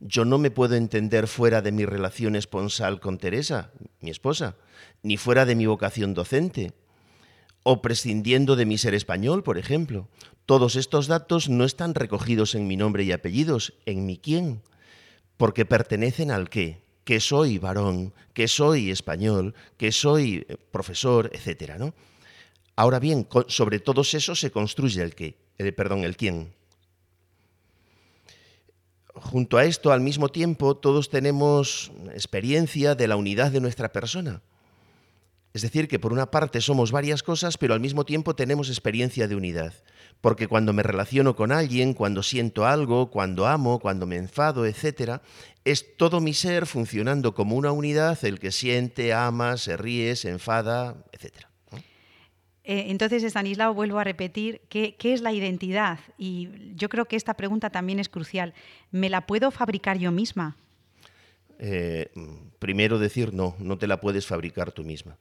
Yo no me puedo entender fuera de mi relación esponsal con Teresa, mi esposa, ni fuera de mi vocación docente, o prescindiendo de mi ser español, por ejemplo. Todos estos datos no están recogidos en mi nombre y apellidos, en mi quién, porque pertenecen al qué, que soy varón, que soy español, que soy eh, profesor, etcétera, ¿no? Ahora bien, sobre todos esos se construye el qué, perdón, el quién. Junto a esto, al mismo tiempo, todos tenemos experiencia de la unidad de nuestra persona. Es decir, que por una parte somos varias cosas, pero al mismo tiempo tenemos experiencia de unidad. Porque cuando me relaciono con alguien, cuando siento algo, cuando amo, cuando me enfado, etc., es todo mi ser funcionando como una unidad, el que siente, ama, se ríe, se enfada, etc. Eh, entonces, Stanislao, vuelvo a repetir, ¿qué, ¿qué, es la identidad? Y yo creo que esta pregunta también es crucial. ¿Me la puedo fabricar yo misma? Eh, primero decir, no, no te la puedes fabricar tú misma.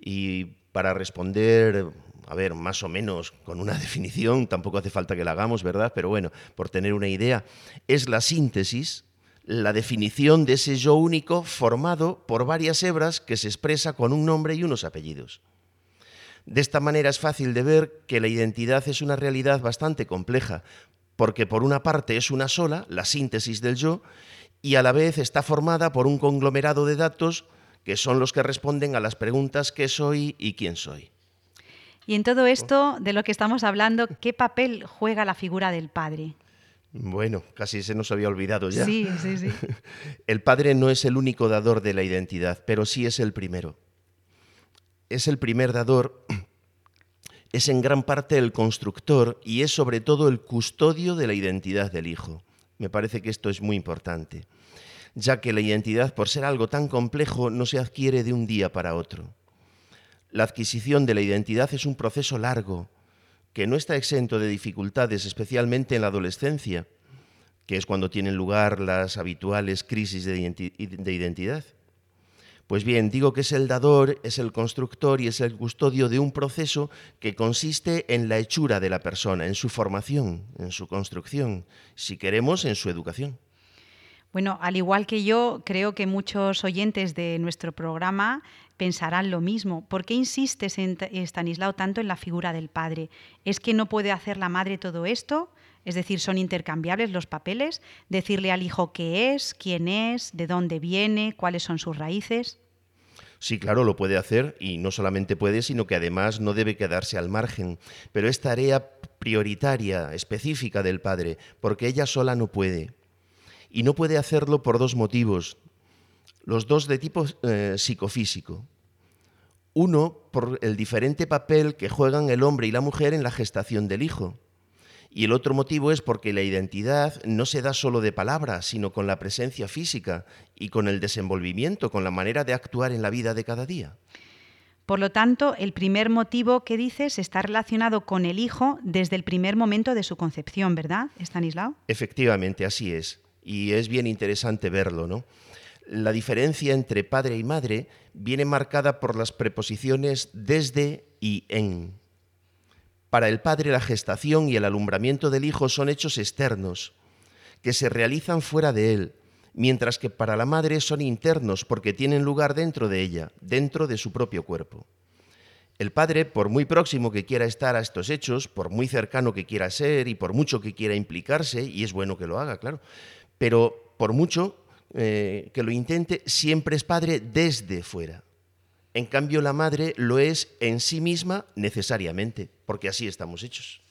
Y para responder, a ver, más o menos con una definición, tampoco hace falta que la hagamos, ¿verdad? Pero bueno, por tener una idea, es la síntesis, la definición de ese yo único formado por varias hebras que se expresa con un nombre y unos apellidos. De esta manera es fácil de ver que la identidad es una realidad bastante compleja, porque por una parte es una sola, la síntesis del yo, y a la vez está formada por un conglomerado de datos que son los que responden a las preguntas qué soy y quién soy. Y en todo esto de lo que estamos hablando, ¿qué papel juega la figura del padre? Bueno, casi se nos había olvidado ya. Sí, sí, sí. El padre no es el único dador de la identidad, pero sí es el primero. Es el primer dador, es en gran parte el constructor y es sobre todo el custodio de la identidad del hijo. Me parece que esto es muy importante ya que la identidad, por ser algo tan complejo, no se adquiere de un día para otro. La adquisición de la identidad es un proceso largo, que no está exento de dificultades, especialmente en la adolescencia, que es cuando tienen lugar las habituales crisis de, identidad. Pues bien, digo que es el dador, es el constructor y es el custodio de un proceso que consiste en la hechura de la persona, en su formación, en su construcción, si queremos, en su educación. Bueno, al igual que yo, creo que muchos oyentes de nuestro programa pensarán lo mismo. ¿Por qué insistes, en Stanislao, tanto en la figura del padre? ¿Es que no puede hacer la madre todo esto? Es decir, son intercambiables los papeles. Decirle al hijo qué es, quién es, de dónde viene, cuáles son sus raíces. Sí, claro, lo puede hacer y no solamente puede, sino que además no debe quedarse al margen. Pero es tarea prioritaria, específica del padre, porque ella sola no puede. Y no puede hacerlo por dos motivos, los dos de tipo eh, psicofísico. Uno, por el diferente papel que juegan el hombre y la mujer en la gestación del hijo. Y el otro motivo es porque la identidad no se da solo de palabras, sino con la presencia física y con el desenvolvimiento, con la manera de actuar en la vida de cada día. Por lo tanto, el primer motivo que dices está relacionado con el hijo desde el primer momento de su concepción, ¿verdad, Stanislao? Efectivamente, así es. Y es bien interesante verlo, ¿no? La diferencia entre padre y madre viene marcada por las preposiciones desde y en. Para el padre la gestación y el alumbramiento del hijo son hechos externos, que se realizan fuera de él, mientras que para la madre son internos porque tienen lugar dentro de ella, dentro de su propio cuerpo. El padre, por muy próximo que quiera estar a estos hechos, por muy cercano que quiera ser y por mucho que quiera implicarse, y es bueno que lo haga, claro, pero por mucho eh, que lo intente, siempre es padre desde fuera. En cambio, la madre lo es en sí misma necesariamente, porque así estamos hechos.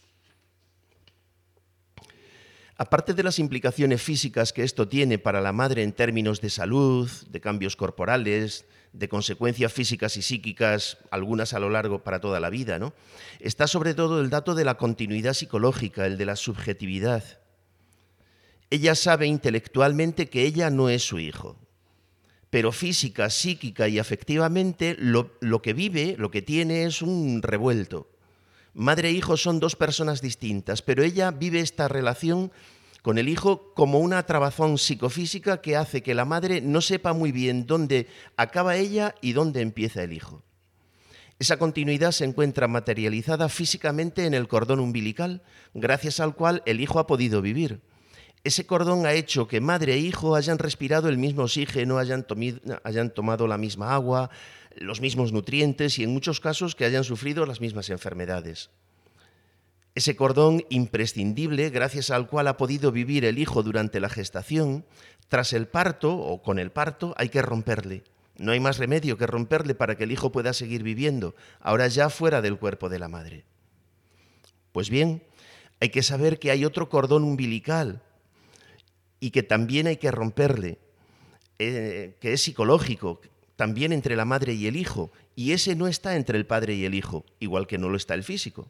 Aparte de las implicaciones físicas que esto tiene para la madre en términos de salud, de cambios corporales, de consecuencias físicas y psíquicas, algunas a lo largo para toda la vida, ¿no? Está sobre todo el dato de la continuidad psicológica, el de la subjetividad. Ella sabe intelectualmente que ella no es su hijo, pero física, psíquica y afectivamente lo, que vive, lo que tiene es un revuelto. Madre e hijo son dos personas distintas, pero ella vive esta relación con el hijo como una trabazón psicofísica que hace que la madre no sepa muy bien dónde acaba ella y dónde empieza el hijo. Esa continuidad se encuentra materializada físicamente en el cordón umbilical, gracias al cual el hijo ha podido vivir. Ese cordón ha hecho que madre e hijo hayan respirado el mismo oxígeno, hayan, hayan tomado la misma agua, los mismos nutrientes y en muchos casos que hayan sufrido las mismas enfermedades. Ese cordón imprescindible gracias al cual ha podido vivir el hijo durante la gestación, tras el parto o con el parto hay que romperle. No hay más remedio que romperle para que el hijo pueda seguir viviendo, ahora ya fuera del cuerpo de la madre. Pues bien, hay que saber que hay otro cordón umbilical y que también hay que romperle, eh, que es psicológico, también entre la madre y el hijo, y ese no está entre el padre y el hijo, igual que no lo está el físico.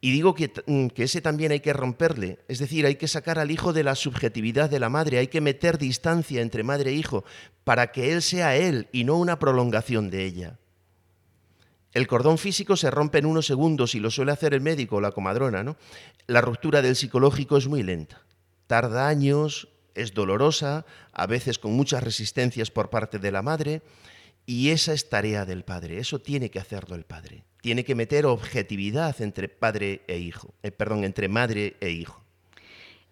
Y digo que, mm, que, ese también hay que romperle, es decir, hay que sacar al hijo de la subjetividad de la madre, hay que meter distancia entre madre e hijo para que él sea él y no una prolongación de ella. El cordón físico se rompe en unos segundos y lo suele hacer el médico o la comadrona, ¿no? La ruptura del psicológico es muy lenta tarda años, es dolorosa, a veces con muchas resistencias por parte de la madre, y esa es tarea del padre, eso tiene que hacerlo el padre. Tiene que meter objetividad entre padre e hijo, eh, perdón, entre madre e hijo.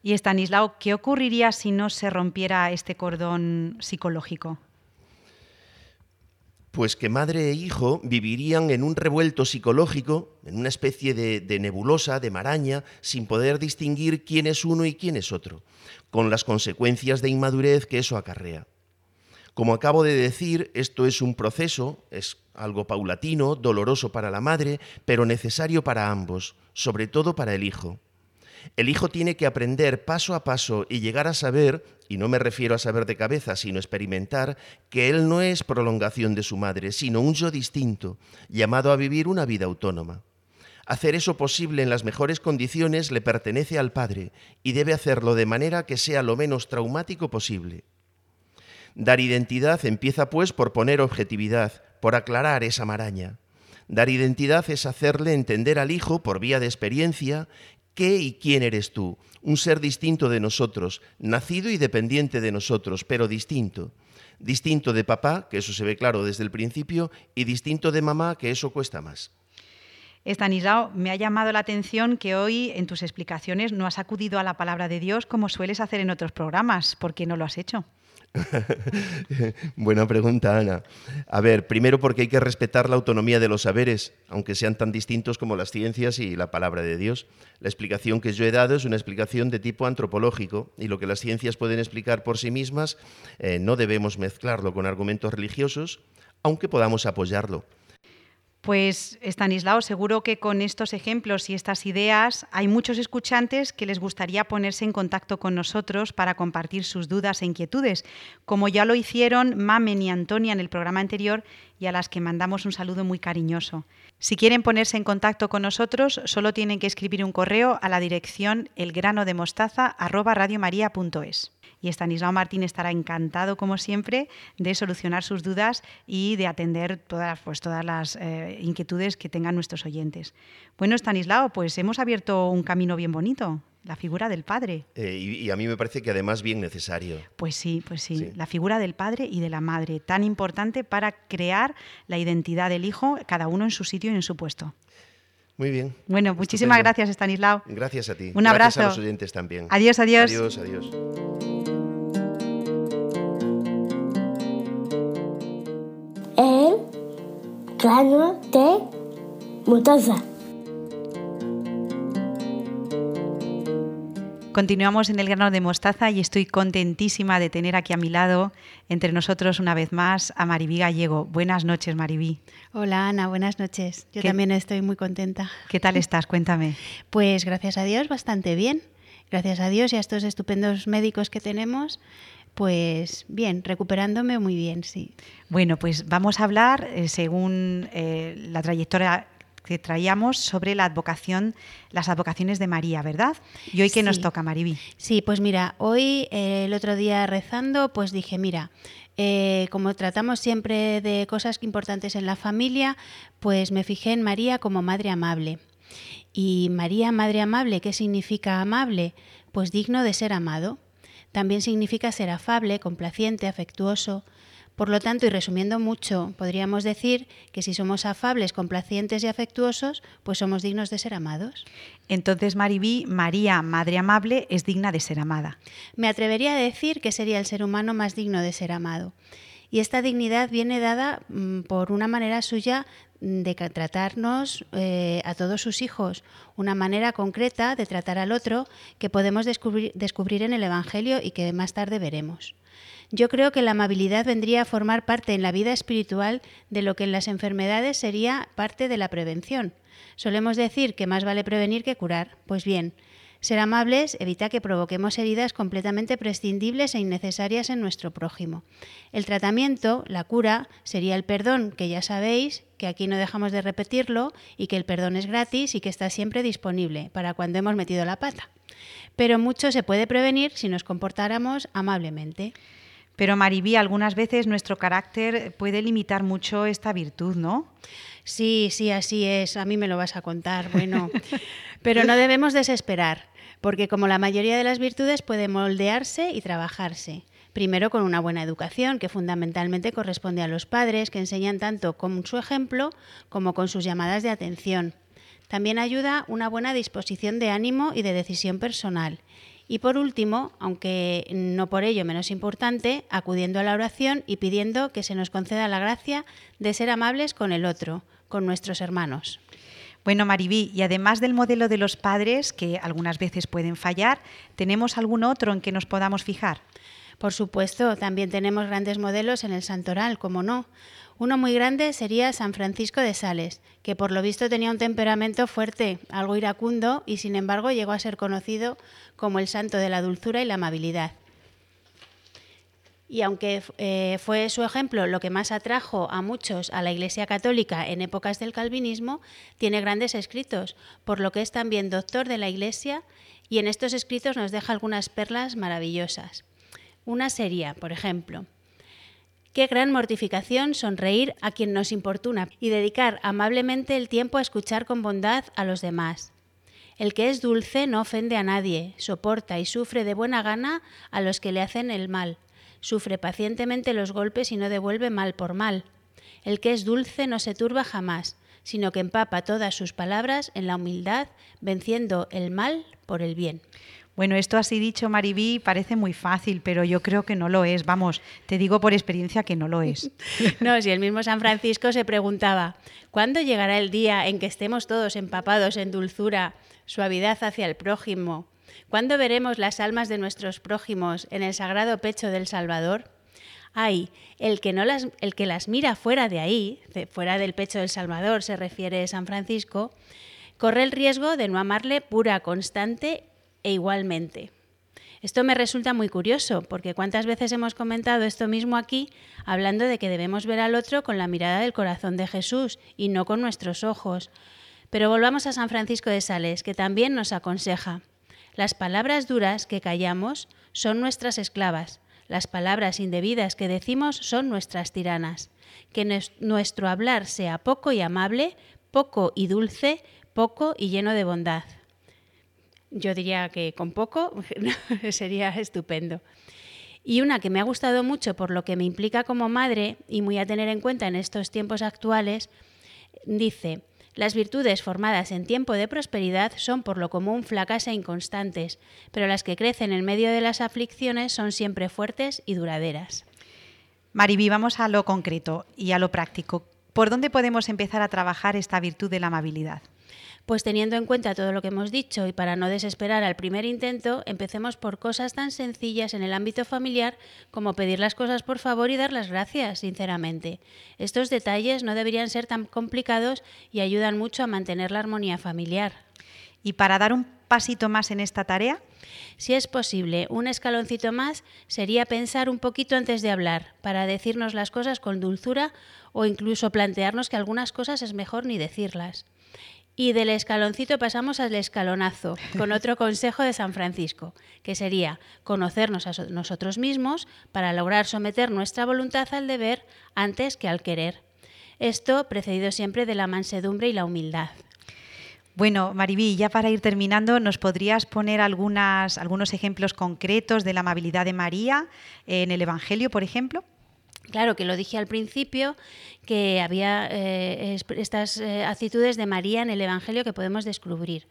Y Estanislao, ¿qué ocurriría si no se rompiera este cordón psicológico? Pues que madre e hijo vivirían en un revuelto psicológico, en una especie de, nebulosa, de maraña, sin poder distinguir quién es uno y quién es otro, con las consecuencias de inmadurez que eso acarrea. Como acabo de decir, esto es un proceso, es algo paulatino, doloroso para la madre, pero necesario para ambos, sobre todo para el hijo. El hijo tiene que aprender paso a paso y llegar a saber, y no me refiero a saber de cabeza, sino experimentar, que él no es prolongación de su madre, sino un yo distinto, llamado a vivir una vida autónoma. Hacer eso posible en las mejores condiciones le pertenece al padre y debe hacerlo de manera que sea lo menos traumático posible. Dar identidad empieza pues por poner objetividad, por aclarar esa maraña. Dar identidad es hacerle entender al hijo, por vía de experiencia, ¿Qué y quién eres tú? Un ser distinto de nosotros, nacido y dependiente de nosotros, pero distinto. Distinto de papá, que eso se ve claro desde el principio, y distinto de mamá, que eso cuesta más. Estanislao, me ha llamado la atención que hoy en tus explicaciones no has acudido a la palabra de Dios como sueles hacer en otros programas. ¿Por qué no lo has hecho? Buena pregunta, Ana. A ver, primero porque hay que respetar la autonomía de los saberes, aunque sean tan distintos como las ciencias y la palabra de Dios. La explicación que yo he dado es una explicación de tipo antropológico y lo que las ciencias pueden explicar por sí mismas eh, no debemos mezclarlo con argumentos religiosos, aunque podamos apoyarlo. Pues Stanislao, seguro que con estos ejemplos y estas ideas hay muchos escuchantes que les gustaría ponerse en contacto con nosotros para compartir sus dudas e inquietudes, como ya lo hicieron Mamen y Antonia en el programa anterior y a las que mandamos un saludo muy cariñoso. Si quieren ponerse en contacto con nosotros, solo tienen que escribir un correo a la dirección elgranodemostaza@radiomaria.es y Estanislao Martín estará encantado, como siempre, de solucionar sus dudas y de atender todas, pues, todas las eh, inquietudes que tengan nuestros oyentes. Bueno, Estanislao, pues hemos abierto un camino bien bonito. La figura del padre. Eh, y, a mí me parece que además bien necesario. Pues sí, pues sí, La figura del padre y de la madre, tan importante para crear la identidad del hijo, cada uno en su sitio y en su puesto. Muy bien. Bueno, muchísimas gracias, Estanislao. Gracias a ti. Un abrazo. Gracias a los oyentes también. Adiós, adiós. Adiós, adiós. Grano de mostaza. Continuamos en el grano de mostaza y estoy contentísima de tener aquí a mi lado, entre nosotros una vez más, a Maribí Gallego. Buenas noches, Maribí. Hola, Ana, buenas noches. Yo también estoy muy contenta. ¿Qué tal estás? Cuéntame. Pues gracias a Dios, bastante bien. Gracias a Dios y a estos estupendos médicos que tenemos, pues bien, recuperándome muy bien, sí. Bueno, pues vamos a hablar, eh, según eh, la trayectoria que traíamos, sobre la advocación, las advocaciones de María, ¿verdad? ¿Y hoy qué nos toca, Maribí? Sí, pues mira, hoy eh, el otro día rezando, pues dije, mira, como tratamos siempre de cosas importantes en la familia, pues me fijé en María como madre amable. Y María, madre amable, ¿qué significa amable? Pues digno de ser amado. También significa ser afable, complaciente, afectuoso. Por lo tanto, y resumiendo mucho, podríamos decir que si somos afables, complacientes y afectuosos, pues somos dignos de ser amados. Entonces, Maribí, María, Madre Amable, es digna de ser amada. Me atrevería a decir que sería el ser humano más digno de ser amado. Y esta dignidad viene dada mm, por una manera suya de tratarnos eh, a todos sus hijos, una manera concreta de tratar al otro que podemos descubrir, descubrir en el Evangelio y que más tarde veremos. Yo creo que la amabilidad vendría a formar parte en la vida espiritual de lo que en las enfermedades sería parte de la prevención. Solemos decir que más vale prevenir que curar. Pues bien, ser amables evita que provoquemos heridas completamente prescindibles e innecesarias en nuestro prójimo. El tratamiento, la cura, sería el perdón, que ya sabéis que aquí no dejamos de repetirlo y que el perdón es gratis y que está siempre disponible para cuando hemos metido la pata. Pero mucho se puede prevenir si nos comportáramos amablemente. Pero Maribí, algunas veces nuestro carácter puede limitar mucho esta virtud, ¿no? Sí, sí, así es. A mí me lo vas a contar. Bueno, pero no debemos desesperar porque como la mayoría de las virtudes puede moldearse y trabajarse. Primero con una buena educación, que fundamentalmente corresponde a los padres, que enseñan tanto con su ejemplo como con sus llamadas de atención. También ayuda una buena disposición de ánimo y de decisión personal. Y por último, aunque no por ello menos importante, acudiendo a la oración y pidiendo que se nos conceda la gracia de ser amables con el otro, con nuestros hermanos. Bueno, Maribí, y además del modelo de los padres, que algunas veces pueden fallar, ¿tenemos algún otro en que nos podamos fijar? Por supuesto, también tenemos grandes modelos en el santoral, como no. Uno muy grande sería San Francisco de Sales, que por lo visto tenía un temperamento fuerte, algo iracundo, y sin embargo llegó a ser conocido como el santo de la dulzura y la amabilidad. Y aunque eh, fue su ejemplo lo que más atrajo a muchos a la Iglesia Católica en épocas del calvinismo, tiene grandes escritos, por lo que es también doctor de la Iglesia y en estos escritos nos deja algunas perlas maravillosas. Una sería, por ejemplo, Qué gran mortificación sonreír a quien nos importuna y dedicar amablemente el tiempo a escuchar con bondad a los demás. El que es dulce no ofende a nadie, soporta y sufre de buena gana a los que le hacen el mal sufre pacientemente los golpes y no devuelve mal por mal. El que es dulce no se turba jamás, sino que empapa todas sus palabras en la humildad, venciendo el mal por el bien. Bueno, esto así dicho, Maribí, parece muy fácil, pero yo creo que no lo es. Vamos, te digo por experiencia que no lo es. no, si el mismo San Francisco se preguntaba, ¿cuándo llegará el día en que estemos todos empapados en dulzura, suavidad hacia el prójimo, ¿Cuándo veremos las almas de nuestros prójimos en el sagrado pecho del Salvador? hay el que, no las, el que las mira fuera de ahí, fuera del pecho del Salvador, se refiere San Francisco, corre el riesgo de no amarle pura, constante e igualmente. Esto me resulta muy curioso, porque cuántas veces hemos comentado esto mismo aquí, hablando de que debemos ver al otro con la mirada del corazón de Jesús y no con nuestros ojos. Pero volvamos a San Francisco de Sales, que también nos aconseja. Las palabras duras que callamos son nuestras esclavas, las palabras indebidas que decimos son nuestras tiranas. Que nuestro hablar sea poco y amable, poco y dulce, poco y lleno de bondad. Yo diría que con poco sería estupendo. Y una que me ha gustado mucho por lo que me implica como madre y muy a tener en cuenta en estos tiempos actuales, dice, las virtudes formadas en tiempo de prosperidad son por lo común flacas e inconstantes, pero las que crecen en medio de las aflicciones son siempre fuertes y duraderas. Mariví, vamos a lo concreto y a lo práctico. ¿Por dónde podemos empezar a trabajar esta virtud de la amabilidad? Pues teniendo en cuenta todo lo que hemos dicho y para no desesperar al primer intento, empecemos por cosas tan sencillas en el ámbito familiar como pedir las cosas por favor y dar las gracias, sinceramente. Estos detalles no deberían ser tan complicados y ayudan mucho a mantener la armonía familiar. ¿Y para dar un pasito más en esta tarea? Si es posible, un escaloncito más sería pensar un poquito antes de hablar, para decirnos las cosas con dulzura o incluso plantearnos que algunas cosas es mejor ni decirlas. Y del escaloncito pasamos al escalonazo, con otro consejo de San Francisco, que sería conocernos a nosotros mismos para lograr someter nuestra voluntad al deber antes que al querer. Esto precedido siempre de la mansedumbre y la humildad. Bueno, Maribí, ya para ir terminando, ¿nos podrías poner algunas, algunos ejemplos concretos de la amabilidad de María en el Evangelio, por ejemplo? Claro, que lo dije al principio, que había eh, estas eh, actitudes de María en el Evangelio que podemos descubrir.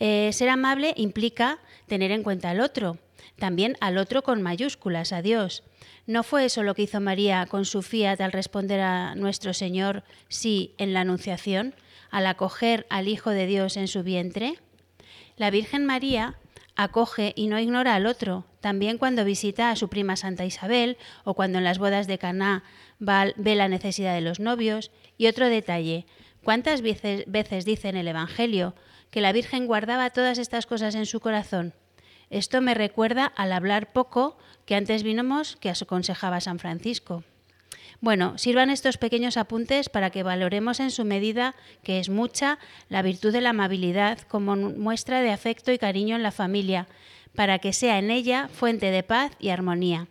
Eh, ser amable implica tener en cuenta al otro, también al otro con mayúsculas, a Dios. ¿No fue eso lo que hizo María con su fiat al responder a nuestro Señor sí en la Anunciación, al acoger al Hijo de Dios en su vientre? La Virgen María acoge y no ignora al otro, también cuando visita a su prima Santa Isabel o cuando en las bodas de Caná ve la necesidad de los novios. Y otro detalle, ¿cuántas veces, dice en el Evangelio que la Virgen guardaba todas estas cosas en su corazón? Esto me recuerda al hablar poco que antes vimos que aconsejaba San Francisco. Bueno, sirvan estos pequeños apuntes para que valoremos en su medida, que es mucha, la virtud de la amabilidad como muestra de afecto y cariño en la familia, para que sea en ella fuente de paz y armonía.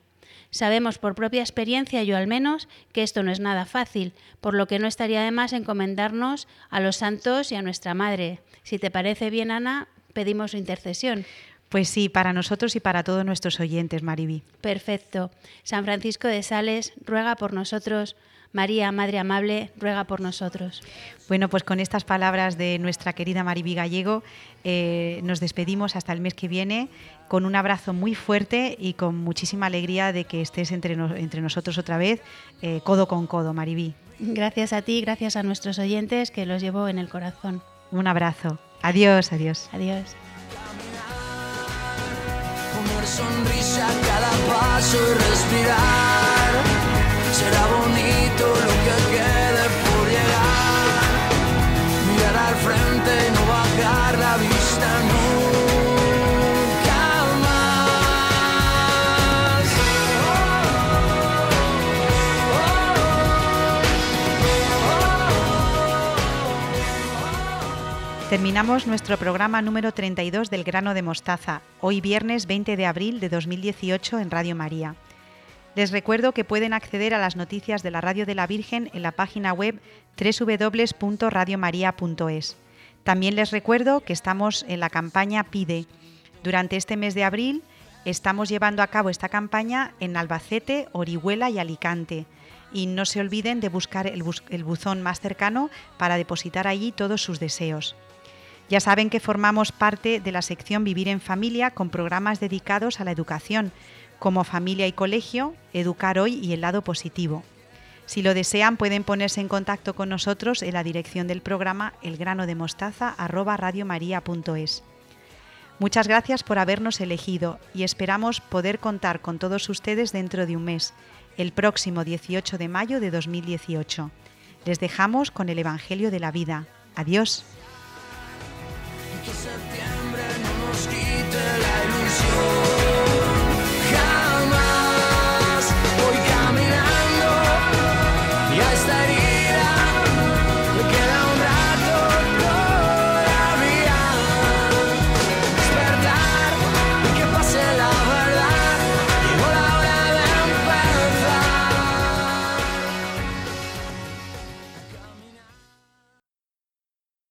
Sabemos por propia experiencia, yo al menos, que esto no es nada fácil, por lo que no estaría de más encomendarnos a los santos y a nuestra Madre. Si te parece bien, Ana, pedimos su intercesión. Pues sí, para nosotros y para todos nuestros oyentes, Maribí. Perfecto. San Francisco de Sales, ruega por nosotros. María, Madre Amable, ruega por nosotros. Bueno, pues con estas palabras de nuestra querida Maribí Gallego, eh, nos despedimos hasta el mes que viene con un abrazo muy fuerte y con muchísima alegría de que estés entre, entre nosotros otra vez, eh, codo con codo, Maribí. Gracias a ti, gracias a nuestros oyentes que los llevo en el corazón. Un abrazo. Adiós, adiós. Adiós sonrisa cada paso y respirar. Será bonito lo que quede Terminamos nuestro programa número 32 del grano de mostaza, hoy viernes 20 de abril de 2018 en Radio María. Les recuerdo que pueden acceder a las noticias de la Radio de la Virgen en la página web www.radiomaria.es. También les recuerdo que estamos en la campaña Pide. Durante este mes de abril estamos llevando a cabo esta campaña en Albacete, Orihuela y Alicante. Y no se olviden de buscar el, el buzón más cercano para depositar allí todos sus deseos. Ya saben que formamos parte de la sección Vivir en Familia con programas dedicados a la educación, como Familia y Colegio, Educar Hoy y el lado positivo. Si lo desean, pueden ponerse en contacto con nosotros en la dirección del programa elgranodemostaza@radiomaria.es. Muchas gracias por habernos elegido y esperamos poder contar con todos ustedes dentro de un mes. el próximo 18 de mayo de 2018. Les dejamos con el Evangelio de la Vida. Adiós septiembre no nos quite la luz.